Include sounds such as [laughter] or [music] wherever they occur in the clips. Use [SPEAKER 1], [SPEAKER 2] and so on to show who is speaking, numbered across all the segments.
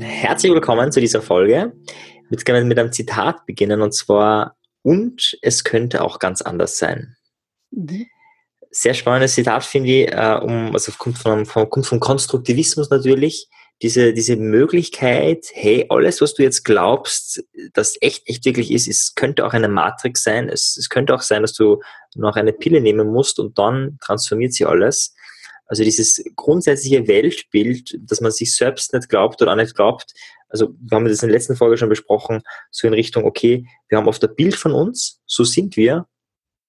[SPEAKER 1] Herzlich willkommen zu dieser Folge. Ich würde gerne mit einem Zitat beginnen und zwar, und es könnte auch ganz anders sein. Mhm. Sehr spannendes Zitat, finde ich, äh, um, also kommt vom, vom, kommt vom Konstruktivismus natürlich. Diese, diese Möglichkeit, hey, alles, was du jetzt glaubst, das echt, echt wirklich ist, es könnte auch eine Matrix sein. Es, es könnte auch sein, dass du noch eine Pille nehmen musst und dann transformiert sie alles. Also dieses grundsätzliche Weltbild, dass man sich selbst nicht glaubt oder auch nicht glaubt, also wir haben das in der letzten Folge schon besprochen, so in Richtung, okay, wir haben oft ein Bild von uns, so sind wir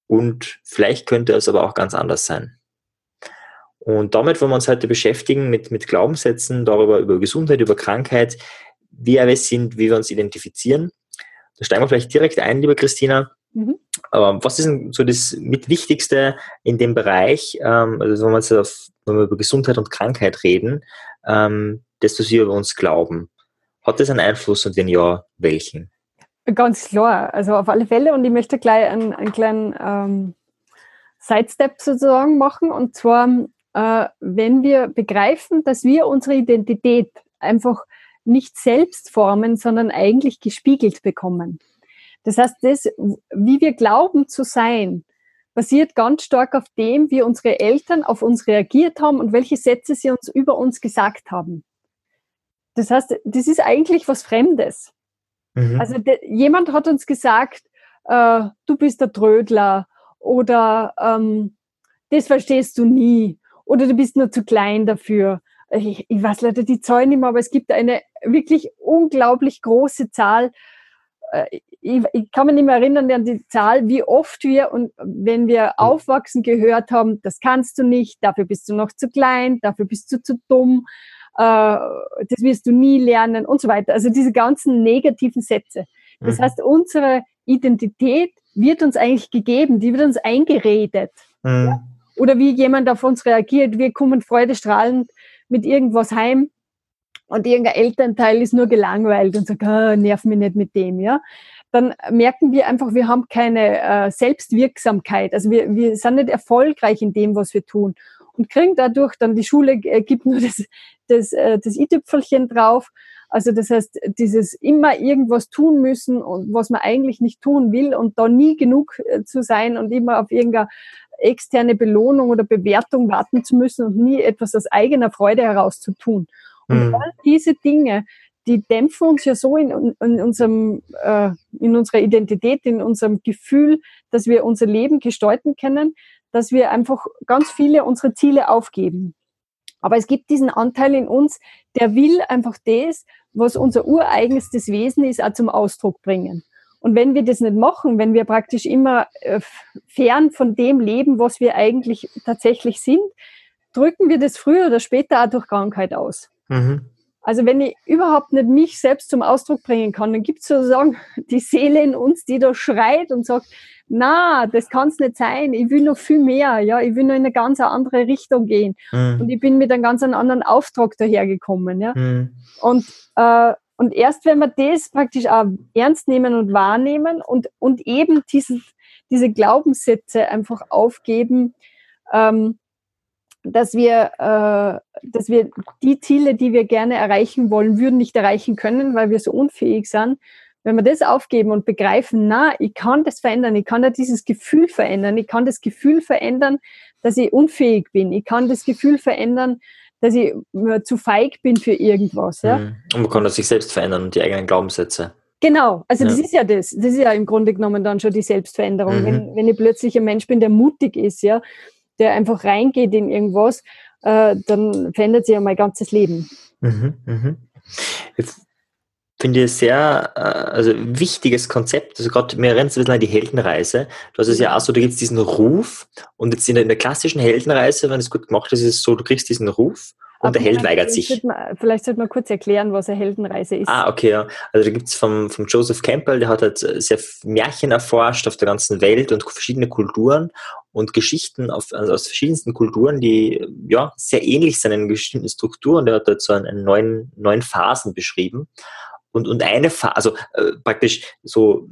[SPEAKER 1] und vielleicht könnte es aber auch ganz anders sein. Und damit wollen wir uns heute beschäftigen mit, mit Glaubenssätzen, darüber, über Gesundheit, über Krankheit, wie wir sind, wie wir uns identifizieren. Da steigen wir vielleicht direkt ein, liebe Christina. Mhm. Aber was ist denn so das mit Wichtigste in dem Bereich, ähm, also wenn wir, jetzt auf, wenn wir über Gesundheit und Krankheit reden, ähm, das, was wir über uns glauben? Hat das einen Einfluss und wenn ja, welchen?
[SPEAKER 2] Ganz klar, also auf alle Fälle und ich möchte gleich einen, einen kleinen ähm, Sidestep sozusagen machen und zwar, äh, wenn wir begreifen, dass wir unsere Identität einfach nicht selbst formen, sondern eigentlich gespiegelt bekommen. Das heißt, das, wie wir glauben zu sein, basiert ganz stark auf dem, wie unsere Eltern auf uns reagiert haben und welche Sätze sie uns über uns gesagt haben. Das heißt, das ist eigentlich was Fremdes. Mhm. Also de, jemand hat uns gesagt, äh, du bist der Trödler oder ähm, das verstehst du nie oder du bist nur zu klein dafür. Ich, ich weiß leider die Zahlen nicht mehr, aber es gibt eine wirklich unglaublich große Zahl äh, ich, ich, kann mich nicht mehr erinnern an die Zahl, wie oft wir und wenn wir hm. aufwachsen gehört haben, das kannst du nicht, dafür bist du noch zu klein, dafür bist du zu dumm, äh, das wirst du nie lernen und so weiter. Also diese ganzen negativen Sätze. Das mhm. heißt, unsere Identität wird uns eigentlich gegeben, die wird uns eingeredet. Mhm. Oder wie jemand auf uns reagiert, wir kommen freudestrahlend mit irgendwas heim und irgendein Elternteil ist nur gelangweilt und sagt, ah, nerv mich nicht mit dem, ja, dann merken wir einfach, wir haben keine äh, Selbstwirksamkeit. Also wir, wir sind nicht erfolgreich in dem, was wir tun und kriegen dadurch dann die Schule äh, gibt nur das, das, äh, das i-Tüpfelchen drauf. Also das heißt, dieses immer irgendwas tun müssen und was man eigentlich nicht tun will und da nie genug äh, zu sein und immer auf irgendeine externe Belohnung oder Bewertung warten zu müssen und nie etwas aus eigener Freude heraus zu tun. Und mhm. all diese Dinge, die dämpfen uns ja so in, in, unserem, äh, in unserer Identität, in unserem Gefühl, dass wir unser Leben gestalten können, dass wir einfach ganz viele unserer Ziele aufgeben. Aber es gibt diesen Anteil in uns, der will einfach das, was unser ureigenstes Wesen ist, auch zum Ausdruck bringen. Und wenn wir das nicht machen, wenn wir praktisch immer äh, fern von dem leben, was wir eigentlich tatsächlich sind, drücken wir das früher oder später auch durch Krankheit aus. Mhm. Also wenn ich überhaupt nicht mich selbst zum Ausdruck bringen kann, dann gibt es sozusagen die Seele in uns, die da schreit und sagt, na, das kann es nicht sein, ich will noch viel mehr, ja, ich will noch in eine ganz andere Richtung gehen. Mhm. Und ich bin mit einem ganz anderen Auftrag dahergekommen. Ja. Mhm. Und, äh, und erst wenn wir das praktisch auch ernst nehmen und wahrnehmen und, und eben dieses, diese Glaubenssätze einfach aufgeben, ähm, dass wir, äh, dass wir die Ziele, die wir gerne erreichen wollen, würden nicht erreichen können, weil wir so unfähig sind. Wenn wir das aufgeben und begreifen, na, ich kann das verändern, ich kann da dieses Gefühl verändern, ich kann das Gefühl verändern, dass ich unfähig bin, ich kann das Gefühl verändern, dass ich zu feig bin für irgendwas. Ja? Mhm.
[SPEAKER 1] Und man kann das sich selbst verändern und die eigenen Glaubenssätze.
[SPEAKER 2] Genau, also ja. das ist ja das. Das ist ja im Grunde genommen dann schon die Selbstveränderung. Mhm. Wenn, wenn ich plötzlich ein Mensch bin, der mutig ist, ja, der einfach reingeht in irgendwas, äh, dann verändert sich ja mein ganzes Leben. Mhm.
[SPEAKER 1] Ich finde ich sehr, äh, also wichtiges Konzept. Also gerade, mir erinnert es ein bisschen an die Heldenreise. Du hast es ja auch so, da gibt es diesen Ruf und jetzt in der, in der klassischen Heldenreise, wenn es gut gemacht ist, ist es so, du kriegst diesen Ruf und der Held weigert sich.
[SPEAKER 2] Sollte man, vielleicht sollte man kurz erklären, was eine Heldenreise ist.
[SPEAKER 1] Ah, okay, ja. Also da gibt es vom, vom Joseph Campbell, der hat halt sehr Märchen erforscht auf der ganzen Welt und verschiedene Kulturen und Geschichten auf, also aus verschiedensten Kulturen, die ja sehr ähnlich sind in bestimmten Strukturen. Der hat halt so einen, neuen, neuen Phasen beschrieben. und, und eine Phase, also äh, praktisch so,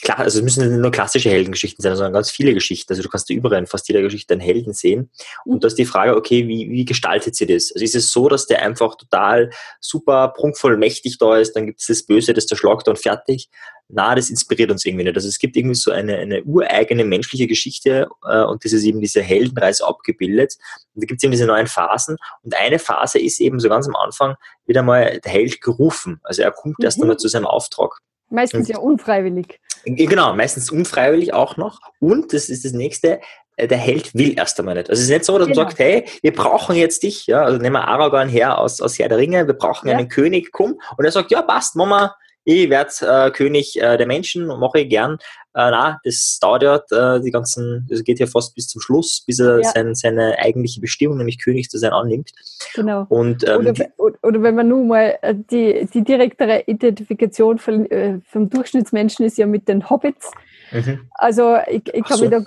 [SPEAKER 1] klar, also es müssen nicht nur klassische Heldengeschichten sein, sondern ganz viele Geschichten. Also du kannst überall in fast jeder Geschichte einen Helden sehen. Und mhm. da ist die Frage, okay, wie, wie gestaltet sie das? Also ist es so, dass der einfach total super prunkvoll mächtig da ist, dann gibt es das Böse, das zerschlagt und fertig na, das inspiriert uns irgendwie nicht. Also es gibt irgendwie so eine, eine ureigene menschliche Geschichte äh, und das ist eben diese Heldenreise abgebildet. Und da gibt es eben diese neuen Phasen und eine Phase ist eben so ganz am Anfang wieder mal der Held gerufen. Also er kommt mhm. erst einmal zu seinem Auftrag.
[SPEAKER 2] Meistens ja unfreiwillig.
[SPEAKER 1] Genau, meistens unfreiwillig auch noch. Und das ist das nächste, äh, der Held will erst einmal nicht. Also es ist nicht so, dass genau. man sagt, hey, wir brauchen jetzt dich, ja, also nehmen wir Aragorn her aus, aus Herr der Ringe, wir brauchen ja. einen König, komm. Und er sagt, ja, passt, Mama, ich werde äh, König äh, der Menschen und mache ich gern. Äh, na, das dauert ja äh, die ganzen, das geht ja fast bis zum Schluss, bis er ja. sein, seine eigentliche Bestimmung, nämlich König zu sein, annimmt.
[SPEAKER 2] Genau.
[SPEAKER 1] Und,
[SPEAKER 2] ähm, oder, oder, wenn man nun mal äh, die, die direktere Identifikation von, äh, vom Durchschnittsmenschen ist ja mit den Hobbits. Mhm. Also ich, ich kann so. mich da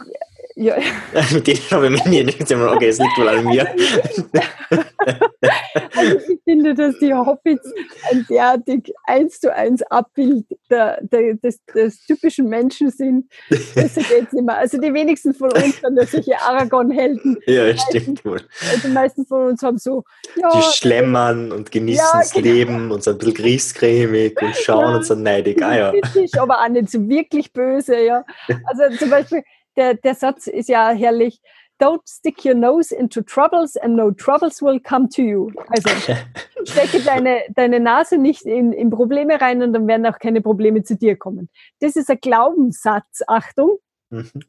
[SPEAKER 2] ja. [laughs]
[SPEAKER 1] Mit denen [laughs] habe ich mich nicht okay, es liegt wohl an mir. [laughs]
[SPEAKER 2] also ich finde, dass die Hobbits ein derartig eins zu eins Abbild der, der, des, des typischen Menschen sind. Das geht nicht mehr. Also die wenigsten von uns sind ja solche Aragon-Helden.
[SPEAKER 1] Ja, stimmt wohl.
[SPEAKER 2] Also die meisten von uns haben so.
[SPEAKER 1] Ja, die schlemmern und genießen ja, das genau. Leben und sind ein bisschen griesgrämig und schauen ja, und sind neidig. Ah, ja.
[SPEAKER 2] aber auch nicht so wirklich böse, ja. Also zum Beispiel der, der Satz ist ja herrlich. Don't stick your nose into troubles and no troubles will come to you. Also [laughs] stecke deine, deine Nase nicht in, in Probleme rein und dann werden auch keine Probleme zu dir kommen. Das ist ein Glaubenssatz, Achtung.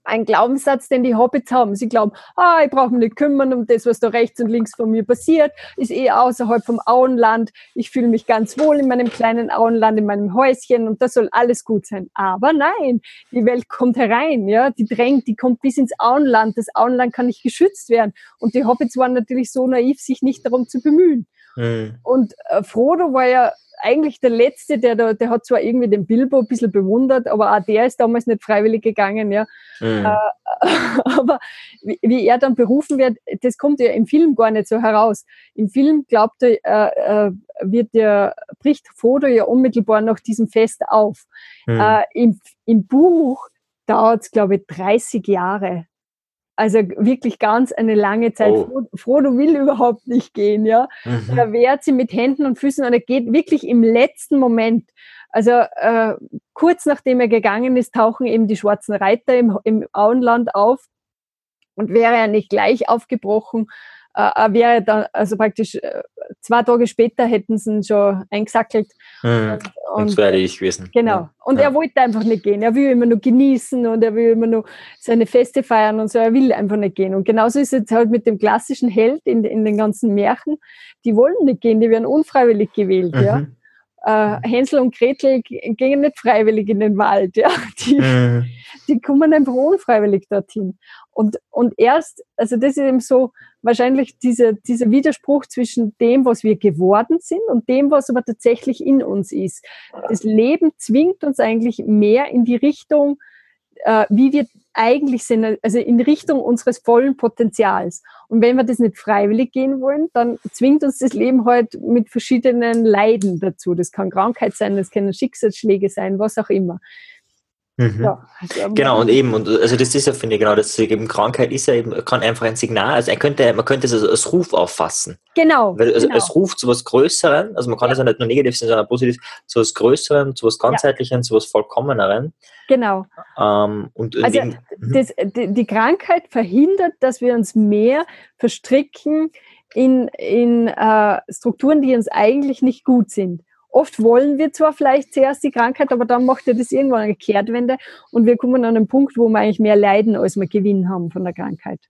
[SPEAKER 2] Ein Glaubenssatz, den die Hobbits haben. Sie glauben, ah, ich brauche mich nicht kümmern um das, was da rechts und links von mir passiert, ist eh außerhalb vom Auenland. Ich fühle mich ganz wohl in meinem kleinen Auenland, in meinem Häuschen und das soll alles gut sein. Aber nein, die Welt kommt herein, ja, die drängt, die kommt bis ins Auenland. Das Auenland kann nicht geschützt werden. Und die Hobbits waren natürlich so naiv, sich nicht darum zu bemühen. Mhm. Und äh, Frodo war ja eigentlich der Letzte, der da, der hat zwar irgendwie den Bilbo ein bisschen bewundert, aber auch der ist damals nicht freiwillig gegangen, ja. Mhm. Äh, [laughs] aber wie, wie, er dann berufen wird, das kommt ja im Film gar nicht so heraus. Im Film glaubt er, äh, äh, wird der, bricht Frodo ja unmittelbar nach diesem Fest auf. Mhm. Äh, im, Im Buch dauert es, glaube ich, 30 Jahre, also wirklich ganz eine lange Zeit. Oh. Frodo will überhaupt nicht gehen, ja. Mhm. Er wehrt sie mit Händen und Füßen und er geht wirklich im letzten Moment. Also äh, kurz nachdem er gegangen ist, tauchen eben die schwarzen Reiter im, im Auenland auf. Und wäre er nicht gleich aufgebrochen, äh, wäre dann, also praktisch äh, zwei Tage später hätten sie ihn schon eingesackelt.
[SPEAKER 1] Mhm. Und, und wäre ich gewesen.
[SPEAKER 2] Genau. Und ja. er wollte einfach nicht gehen. Er will immer nur genießen und er will immer nur seine Feste feiern und so. Er will einfach nicht gehen. Und genauso ist es halt mit dem klassischen Held in, in den ganzen Märchen. Die wollen nicht gehen, die werden unfreiwillig gewählt. Mhm. Ja. Äh, Hänsel und Gretel gingen nicht freiwillig in den Wald. Ja. Die, mhm. die kommen einfach unfreiwillig dorthin. Und, und erst, also das ist eben so wahrscheinlich dieser, dieser Widerspruch zwischen dem, was wir geworden sind und dem, was aber tatsächlich in uns ist. Das Leben zwingt uns eigentlich mehr in die Richtung, äh, wie wir eigentlich sind, also in Richtung unseres vollen Potenzials. Und wenn wir das nicht freiwillig gehen wollen, dann zwingt uns das Leben halt mit verschiedenen Leiden dazu. Das kann Krankheit sein, das können Schicksalsschläge sein, was auch immer.
[SPEAKER 1] Mhm. Ja, also genau, und eben, und also das ist ja, finde ich, genau, das eben Krankheit ist ja eben, kann einfach ein Signal, also er könnte, man könnte es als, als Ruf auffassen.
[SPEAKER 2] Genau.
[SPEAKER 1] Weil, also
[SPEAKER 2] genau.
[SPEAKER 1] es ruft zu was Größeren, also man kann es ja. ja nicht nur negativ sehen, sondern positiv, zu was Größerem, zu was Ganzheitlichem, ja. zu was Vollkommeneren.
[SPEAKER 2] Genau.
[SPEAKER 1] Ähm, und
[SPEAKER 2] also mhm. das, die, die Krankheit verhindert, dass wir uns mehr verstricken in, in äh, Strukturen, die uns eigentlich nicht gut sind. Oft wollen wir zwar vielleicht zuerst die Krankheit, aber dann macht ja das irgendwann eine Kehrtwende und wir kommen an einen Punkt, wo wir eigentlich mehr leiden, als wir Gewinn haben von der Krankheit.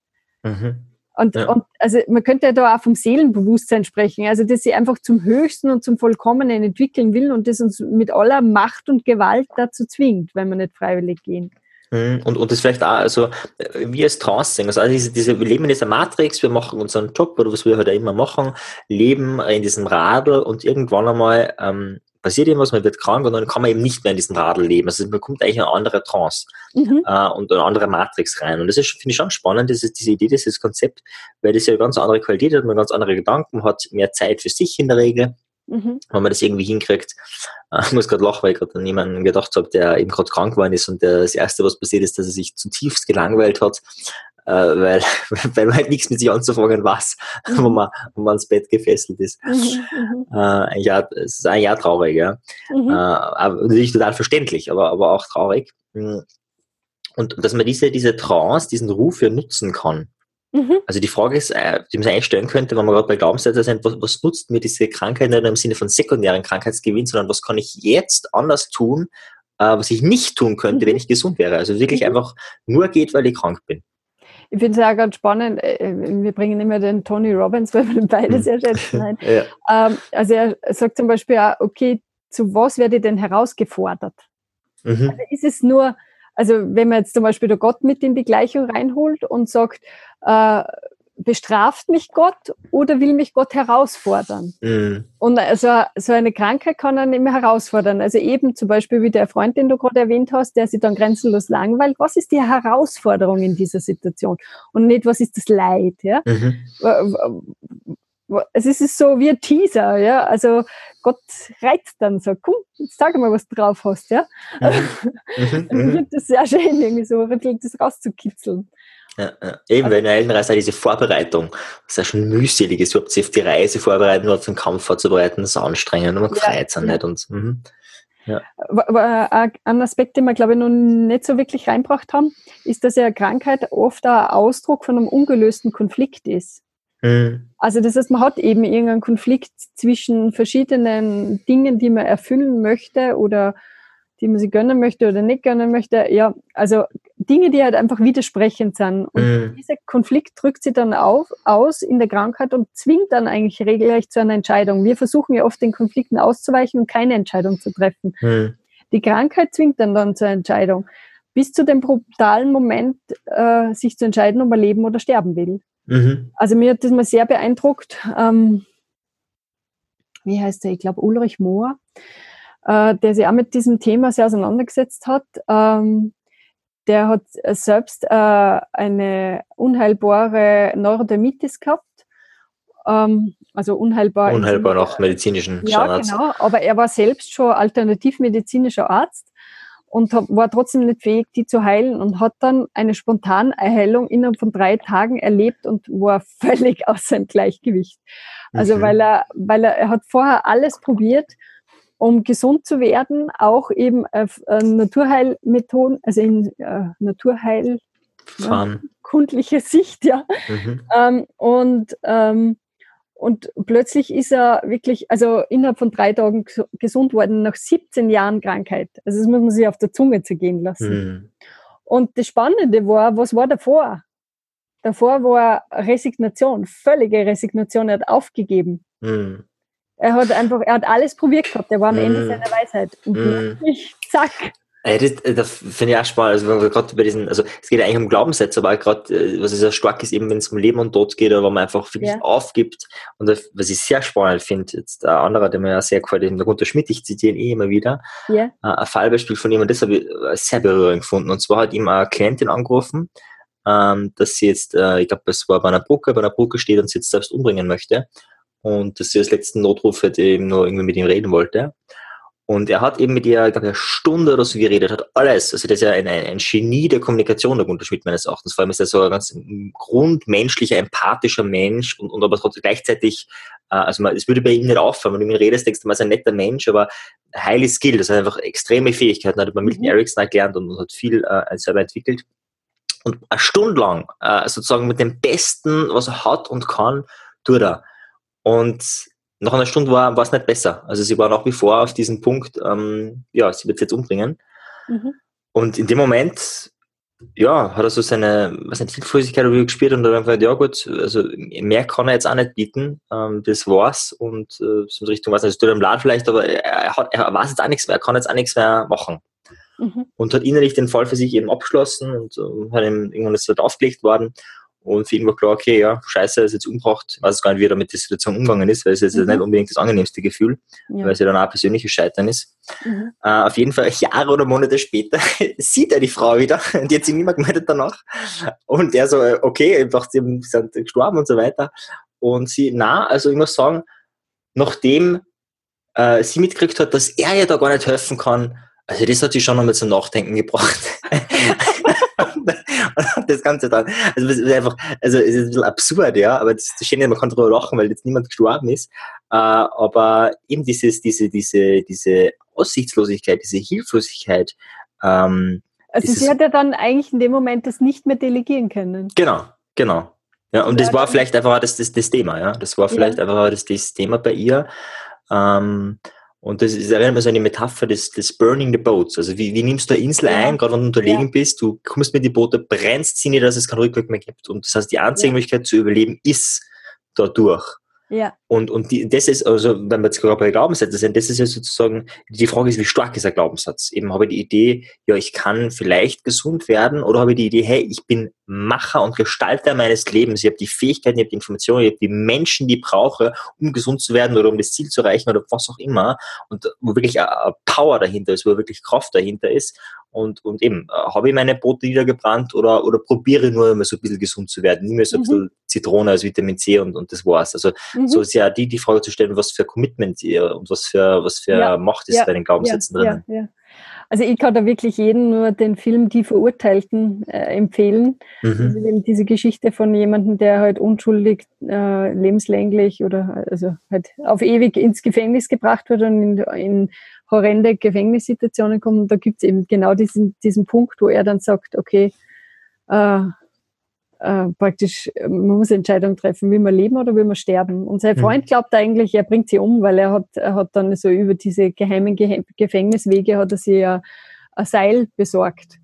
[SPEAKER 2] Mhm. Und, ja. und also man könnte ja da auch vom Seelenbewusstsein sprechen, also dass sie einfach zum Höchsten und zum Vollkommenen entwickeln will und das uns mit aller Macht und Gewalt dazu zwingt, wenn wir nicht freiwillig gehen.
[SPEAKER 1] Mhm. Und, und das vielleicht auch, also wie als Trance also, diese, diese, wir leben in dieser Matrix, wir machen unseren Job oder was wir halt immer machen, leben in diesem Radl und irgendwann einmal ähm, passiert irgendwas, man wird krank und dann kann man eben nicht mehr in diesem Radl leben. Also man kommt eigentlich eine andere Trance mhm. äh, und eine andere Matrix rein. Und das ist, finde ich schon spannend, diese, diese Idee, dieses Konzept, weil das ja eine ganz andere Qualität hat, man ganz andere Gedanken, hat mehr Zeit für sich in der Regel mhm. wenn man das irgendwie hinkriegt. Äh, ich muss gerade lachen, weil ich gerade an jemanden gedacht habe, der eben gerade krank geworden ist und der, das Erste, was passiert ist, dass er sich zutiefst gelangweilt hat, äh, weil, [laughs] weil man halt nichts mit sich anzufangen weiß, [laughs] mhm. wenn, man, wenn man ans Bett gefesselt ist. Mhm, mhm. äh, ein Jahr, es ist ein Jahr traurig, ja. Mhm. Äh, natürlich total verständlich, aber, aber auch traurig. Mhm. Und dass man diese, diese Trance, diesen Ruf ja nutzen kann. Mhm. Also die Frage ist, äh, die man sich eigentlich stellen könnte, wenn man gerade bei Glaubenssätzen sind, was, was nutzt mir diese Krankheit nicht im Sinne von sekundären Krankheitsgewinn, sondern was kann ich jetzt anders tun, äh, was ich nicht tun könnte, mhm. wenn ich gesund wäre. Also wirklich mhm. einfach nur geht, weil ich krank bin.
[SPEAKER 2] Ich finde es auch ganz spannend. Äh, wir bringen immer den Tony Robbins, [laughs] weil wir den beide mhm. sehr schätzen. [laughs] ja. ähm, also er sagt zum Beispiel auch, okay, zu was werde ich denn herausgefordert? Mhm. Also ist es nur, also wenn man jetzt zum Beispiel der Gott mit in die Gleichung reinholt und sagt, äh, bestraft mich Gott oder will mich Gott herausfordern? Mhm. Und also so eine Krankheit kann einen immer herausfordern. Also eben zum Beispiel wie der Freund, den du gerade erwähnt hast, der sich dann grenzenlos langweilt. Was ist die Herausforderung in dieser Situation? Und nicht, was ist das Leid? Ja? Mhm. Es ist so wie ein Teaser, ja. Also Gott reizt dann so, komm, jetzt sag mal, was du drauf hast, ja. [laughs] Mhm. mhm. ich finde das sehr schön, irgendwie so ein bisschen das rauszukitzeln.
[SPEAKER 1] Ja, ja. Eben, weil in der Heldenreise diese Vorbereitung, was ja schon mühselig ist, überhaupt sich auf die Reise vorbereiten oder auf den Kampf vorzubereiten, das ist anstrengend und man gefreut ja, nicht. Und, mhm.
[SPEAKER 2] ja. Ein Aspekt, den wir, glaube ich, noch nicht so wirklich reinbracht haben, ist, dass ja Krankheit oft ein Ausdruck von einem ungelösten Konflikt ist. Mhm. Also das heißt, man hat eben irgendeinen Konflikt zwischen verschiedenen Dingen, die man erfüllen möchte oder die man sich gönnen möchte oder nicht gönnen möchte. Ja, also Dinge, die halt einfach widersprechend sind. Und mhm. dieser Konflikt drückt sich dann auf, aus in der Krankheit und zwingt dann eigentlich regelrecht zu einer Entscheidung. Wir versuchen ja oft den Konflikten auszuweichen und keine Entscheidung zu treffen. Mhm. Die Krankheit zwingt dann dann zur Entscheidung. Bis zu dem brutalen Moment, äh, sich zu entscheiden, ob er leben oder sterben will. Mhm. Also mir hat das mal sehr beeindruckt. Ähm, wie heißt er? Ich glaube Ulrich Mohr äh, der sich auch mit diesem Thema sehr auseinandergesetzt hat. Ähm, der hat selbst äh, eine unheilbare Neurodermitis gehabt. Ähm, also unheilbar.
[SPEAKER 1] Unheilbar nach medizinischen
[SPEAKER 2] Standards. Ja, genau. Aber er war selbst schon alternativmedizinischer Arzt und war trotzdem nicht fähig, die zu heilen und hat dann eine Spontanerheilung innerhalb von drei Tagen erlebt und war [laughs] völlig aus seinem Gleichgewicht. Also mhm. weil er, weil er, er hat vorher alles probiert um gesund zu werden, auch eben auf äh, Naturheilmethoden, also in äh, Naturheil ja, kundlicher Sicht, ja. Mhm. Ähm, und, ähm, und plötzlich ist er wirklich, also innerhalb von drei Tagen gesund worden, nach 17 Jahren Krankheit. Also das muss man sich auf der Zunge zergehen lassen. Mhm. Und das Spannende war, was war davor? Davor war Resignation, völlige Resignation. Er hat aufgegeben. Mhm. Er hat einfach, er hat alles probiert gehabt. Er war am. Ende seiner Weisheit. Und mm. ich, zack.
[SPEAKER 1] Ey, das, äh, das finde ich auch spannend. Also, wenn gerade bei diesen, also, es geht eigentlich um Glaubenssätze, aber gerade, äh, was sehr stark ist, eben, wenn es um Leben und Tod geht, oder wo man einfach wirklich ja. aufgibt. Und was ich sehr spannend finde, jetzt ein anderer, der mir ja sehr gefällt, der Gunter Schmidt, ich zitiere ihn eh immer wieder, ja. Äh, ein Fallbeispiel von ihm, und das habe ich sehr berührend gefunden. Und zwar hat ihm eine Klientin angerufen, ähm, dass sie jetzt, ich glaube, es war bei einer Brücke, bei einer Brücke steht und sie jetzt selbst umbringen möchte und dass sie als letzten Notruf halt eben nur irgendwie mit ihm reden wollte. Und er hat eben mit ihr, ich glaube, eine Stunde oder so geredet, hat alles. Also, das ist ja ein, ein Genie der Kommunikation, der Gunter Schmidt meines Erachtens. Vor allem ist er so ein ganz grundmenschlicher, empathischer Mensch und, und aber trotzdem gleichzeitig, äh, also man, es würde bei ihm nicht auffallen, wenn du mit ihm redest, denkst du, man ist ein netter Mensch, aber highly skilled, das hat einfach extreme Fähigkeiten, hat bei Milton mhm. Erickson gelernt und, und, hat viel äh, selber entwickelt. Und eine Stunde lang, äh, sozusagen mit dem Besten, was er hat und kann, tut er. Und nach einer Stunde war, es nicht besser. Also sie war nach wie vor auf diesem Punkt, ähm, ja, sie wird es jetzt umbringen. Mhm. Und in dem Moment, ja, hat er so seine, was nicht, Hilflosigkeit gespielt und dann einfach, ja gut, also mehr kann er jetzt auch nicht bieten, ähm, das war's und äh, so in Richtung, was nicht, tut ihm leid vielleicht, aber er, hat, er weiß jetzt auch nichts mehr, er kann jetzt auch nichts mehr machen. Mhm. Und hat innerlich den Fall für sich eben abgeschlossen und äh, hat ihm irgendwann ist halt aufgelegt worden und für ihn war klar, okay, ja, scheiße, ist jetzt umgebracht. Ich weiß gar nicht, wie er mit der Situation umgegangen ist, weil es jetzt mhm. nicht unbedingt das angenehmste Gefühl, ja. weil es ja dann auch ein persönliches Scheitern ist. Mhm. Äh, auf jeden Fall [laughs] Jahre oder Monate später [laughs] sieht er die Frau wieder, [laughs] die hat sich mehr gemeldet danach. Und er so, okay, einfach, sie sind gestorben und so weiter. Und sie, na, also ich muss sagen, nachdem äh, sie mitgekriegt hat, dass er ihr da gar nicht helfen kann, also das hat sie schon nochmal zum Nachdenken gebracht. [laughs] das Ganze dann, also das ist einfach, also es ist ein bisschen absurd, ja, aber das, das Schöne, man kann darüber lachen, weil jetzt niemand gestorben ist, äh, aber eben dieses, diese, diese, diese Aussichtslosigkeit, diese Hilflosigkeit, ähm,
[SPEAKER 2] also sie hat ja dann eigentlich in dem Moment das nicht mehr delegieren können.
[SPEAKER 1] Genau, genau. Ja, und das war vielleicht einfach das, das, das Thema, ja. Das war vielleicht ja. einfach das, das Thema bei ihr. Ähm, und das ist erinnert mich so eine Metapher des, des Burning the Boats. Also wie, wie nimmst du eine Insel ja. ein, gerade wenn du unterlegen ja. bist, du kommst mit die Boote, brennst sie nicht, dass es keinen Rückweg mehr gibt. Und das heißt, die einzige ja. Möglichkeit zu überleben ist dadurch. Ja. Und, und die, das ist, also, wenn wir jetzt gerade bei Glaubenssätzen sind, das ist ja sozusagen, die Frage ist, wie stark ist ein Glaubenssatz? Eben habe ich die Idee, ja, ich kann vielleicht gesund werden, oder habe ich die Idee, hey, ich bin Macher und Gestalter meines Lebens. Ich habe die Fähigkeiten, ich habe die Informationen, ich habe die Menschen, die ich brauche, um gesund zu werden oder um das Ziel zu erreichen oder was auch immer. Und wo wirklich eine Power dahinter ist, wo wirklich Kraft dahinter ist. Und, und eben, äh, habe ich meine Brote niedergebrannt oder, oder probiere nur immer so ein bisschen gesund zu werden. Nimm mir so ein mhm. bisschen Zitrone als Vitamin C und, und das war's. Also mhm. so ist ja die, die Frage zu stellen, was für Commitment ihr und was für, was für ja. Macht ist ja. bei den Glaubenssätzen ja. drinnen.
[SPEAKER 2] Also ich kann da wirklich jedem nur den Film Die Verurteilten äh, empfehlen. Mhm. Also diese Geschichte von jemandem, der halt unschuldig äh, lebenslänglich oder also halt auf ewig ins Gefängnis gebracht wird und in, in horrende Gefängnissituationen kommen. Und da gibt es eben genau diesen, diesen Punkt, wo er dann sagt, okay, äh, äh, praktisch, man muss Entscheidungen treffen, will man leben oder will man sterben. Und sein mhm. Freund glaubt eigentlich, er bringt sie um, weil er hat, er hat dann so über diese geheimen Ge Gefängniswege hat er sich ja ein Seil besorgt.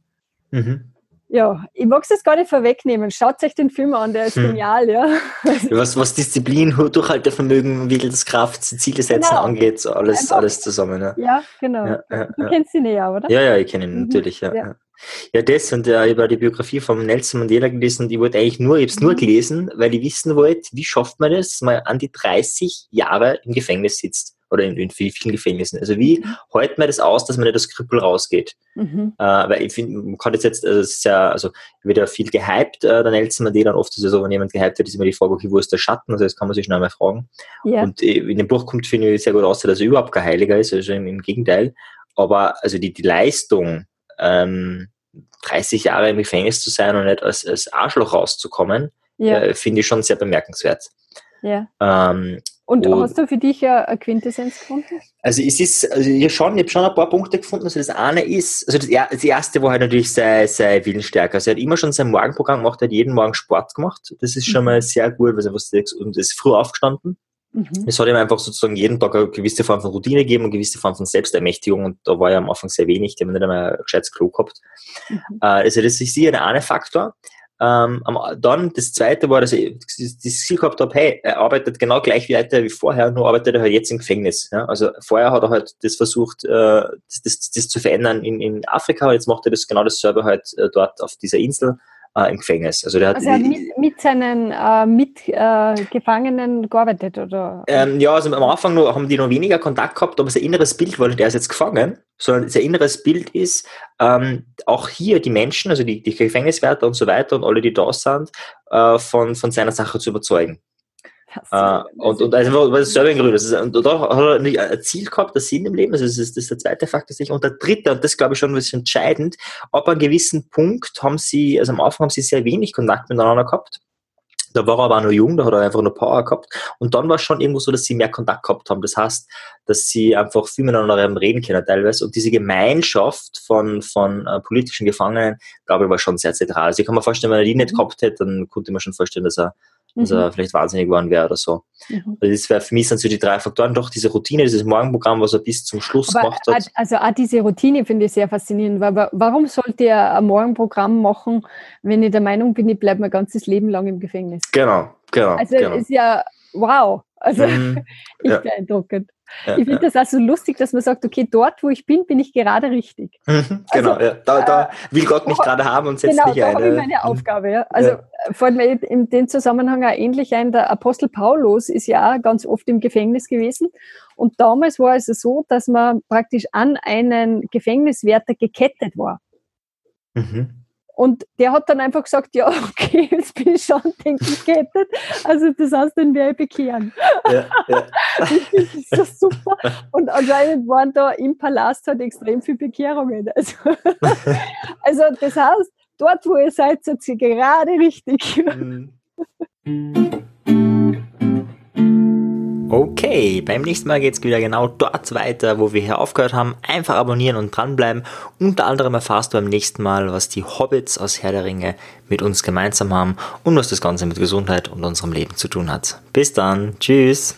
[SPEAKER 2] Mhm. Ja, ich mag es jetzt gar nicht vorwegnehmen. Schaut euch den Film an, der ist hm. genial, ja.
[SPEAKER 1] Was, was Disziplin, Durchhaltevermögen, Willenskraft, Ziele setzen genau. angeht, so alles, alles zusammen. Ja,
[SPEAKER 2] ja genau. Ja, ja, du kennst ihn ja, oder?
[SPEAKER 1] Ja, ja, ich kenne ihn mhm. natürlich, ja. ja. das und äh, ich habe die Biografie von Nelson Mandela gelesen und ich wollte eigentlich nur, ich habe es nur mhm. gelesen, weil ich wissen wollte, wie schafft man das, mal an die 30 Jahre im Gefängnis sitzt oder in, in vielen Gefängnissen. Also wie mhm. hält man das aus, dass man nicht das Krüppel rausgeht? Mhm. Äh, weil ich finde, man kann das jetzt, also es ist ja, also wird ja viel gehypt, äh, der Nelson Mandela, oft ist es so, wenn jemand gehypt wird, ist immer die Frage, okay, wo ist der Schatten? Also das kann man sich schnell mal fragen. Ja. Und äh, in dem Buch kommt, finde ich, sehr gut aus, dass er überhaupt kein Heiliger ist, also im, im Gegenteil. Aber also die, die Leistung, ähm, 30 Jahre im Gefängnis zu sein und nicht als, als Arschloch rauszukommen, ja. äh, finde ich schon sehr bemerkenswert.
[SPEAKER 2] Ja. Ähm, und, und, hast du für dich eine Quintessenz gefunden?
[SPEAKER 1] Also es ist, also ich, schon, ich habe schon ein paar Punkte gefunden. Also das eine ist, also das, das erste war halt natürlich sei, sei Willensstärke. Also er hat immer schon sein Morgenprogramm gemacht, er hat jeden Morgen Sport gemacht. Das ist schon mhm. mal sehr gut, weil er und ist früh aufgestanden. Mhm. Es hat ihm einfach sozusagen jeden Tag eine gewisse Form von Routine gegeben, eine gewisse Form von Selbstermächtigung und da war ja am Anfang sehr wenig, die haben nicht einmal ein gescheites Klo gehabt. Mhm. Äh, also das ist sicher der eine Faktor. Ähm, dann das zweite war, dass ich das Ziel gehabt habe, hey, er arbeitet genau gleich wie weiter wie vorher, nur arbeitet er halt jetzt im Gefängnis. Ja? Also vorher hat er halt das versucht, äh, das, das, das zu verändern in, in Afrika, jetzt macht er das genau dasselbe halt äh, dort auf dieser Insel äh, im Gefängnis.
[SPEAKER 2] Also, der hat, also er hat mit, mit seinen äh, Mitgefangenen äh, gearbeitet, oder?
[SPEAKER 1] Ähm, ja, also am Anfang noch, haben die noch weniger Kontakt gehabt, aber sein inneres Bild war, der ist jetzt gefangen, sondern sein inneres Bild ist, ähm, auch hier die Menschen, also die, die Gefängniswärter und so weiter und alle, die da sind, äh, von, von seiner Sache zu überzeugen. Äh, und, und also selber in Grün. Ist, und da hat er nicht ein Ziel gehabt, das Sinn im Leben, also das ist, das ist der zweite Faktor sich. Und der dritte, und das glaube ich schon ein bisschen entscheidend, ab einem gewissen Punkt haben sie, also am Anfang haben sie sehr wenig Kontakt miteinander gehabt. Da war er aber auch noch jung, da hat er einfach nur Power gehabt. Und dann war es schon irgendwo so, dass sie mehr Kontakt gehabt haben. Das heißt, dass sie einfach viel miteinander reden können teilweise. Und diese Gemeinschaft von, von äh, politischen Gefangenen, glaube ich, war schon sehr zentral. Also ich kann mir vorstellen, wenn er die nicht mhm. gehabt hätte, dann konnte man schon vorstellen, dass er mhm. er vielleicht wahnsinnig geworden wäre oder so. Mhm. Also das wäre für mich sind so die drei Faktoren, doch diese Routine, dieses Morgenprogramm, was er bis zum Schluss Aber gemacht hat.
[SPEAKER 2] Also auch diese Routine finde ich sehr faszinierend, weil warum sollte er ein Morgenprogramm machen, wenn ich der Meinung bin, ich bleibe mein ganzes Leben lang im Gefängnis?
[SPEAKER 1] Genau, genau.
[SPEAKER 2] Also
[SPEAKER 1] genau.
[SPEAKER 2] ist ja wow. Also mhm. [laughs] ich ja. beeindruckend. Ja, ich finde das auch so lustig, dass man sagt, okay, dort, wo ich bin, bin ich gerade richtig.
[SPEAKER 1] Mhm, genau, also, ja. da, da, will Gott mich gerade haben und setzt
[SPEAKER 2] genau,
[SPEAKER 1] mich ein.
[SPEAKER 2] Genau, da habe ich meine Aufgabe. Ja. Also ja. fällt mir in dem Zusammenhang auch ähnlich ein, der Apostel Paulus ist ja auch ganz oft im Gefängnis gewesen. Und damals war es so, dass man praktisch an einen Gefängniswärter gekettet war. Mhm. Und der hat dann einfach gesagt, ja, [laughs] okay, jetzt bin ich schon, denke ich, gekettet. Also das heißt, den werde ich bekehren. Ja, ja. [laughs] das ist so super. Und anscheinend waren da im Palast halt extrem viele Bekehrungen. Also, [laughs] also das heißt, dort, wo ihr seid, seid ihr gerade richtig. Mhm.
[SPEAKER 1] Okay, beim nächsten Mal geht es wieder genau dort weiter, wo wir hier aufgehört haben. Einfach abonnieren und dranbleiben. Unter anderem erfahrst du beim nächsten Mal, was die Hobbits aus Herr der Ringe mit uns gemeinsam haben und was das Ganze mit Gesundheit und unserem Leben zu tun hat. Bis dann, tschüss.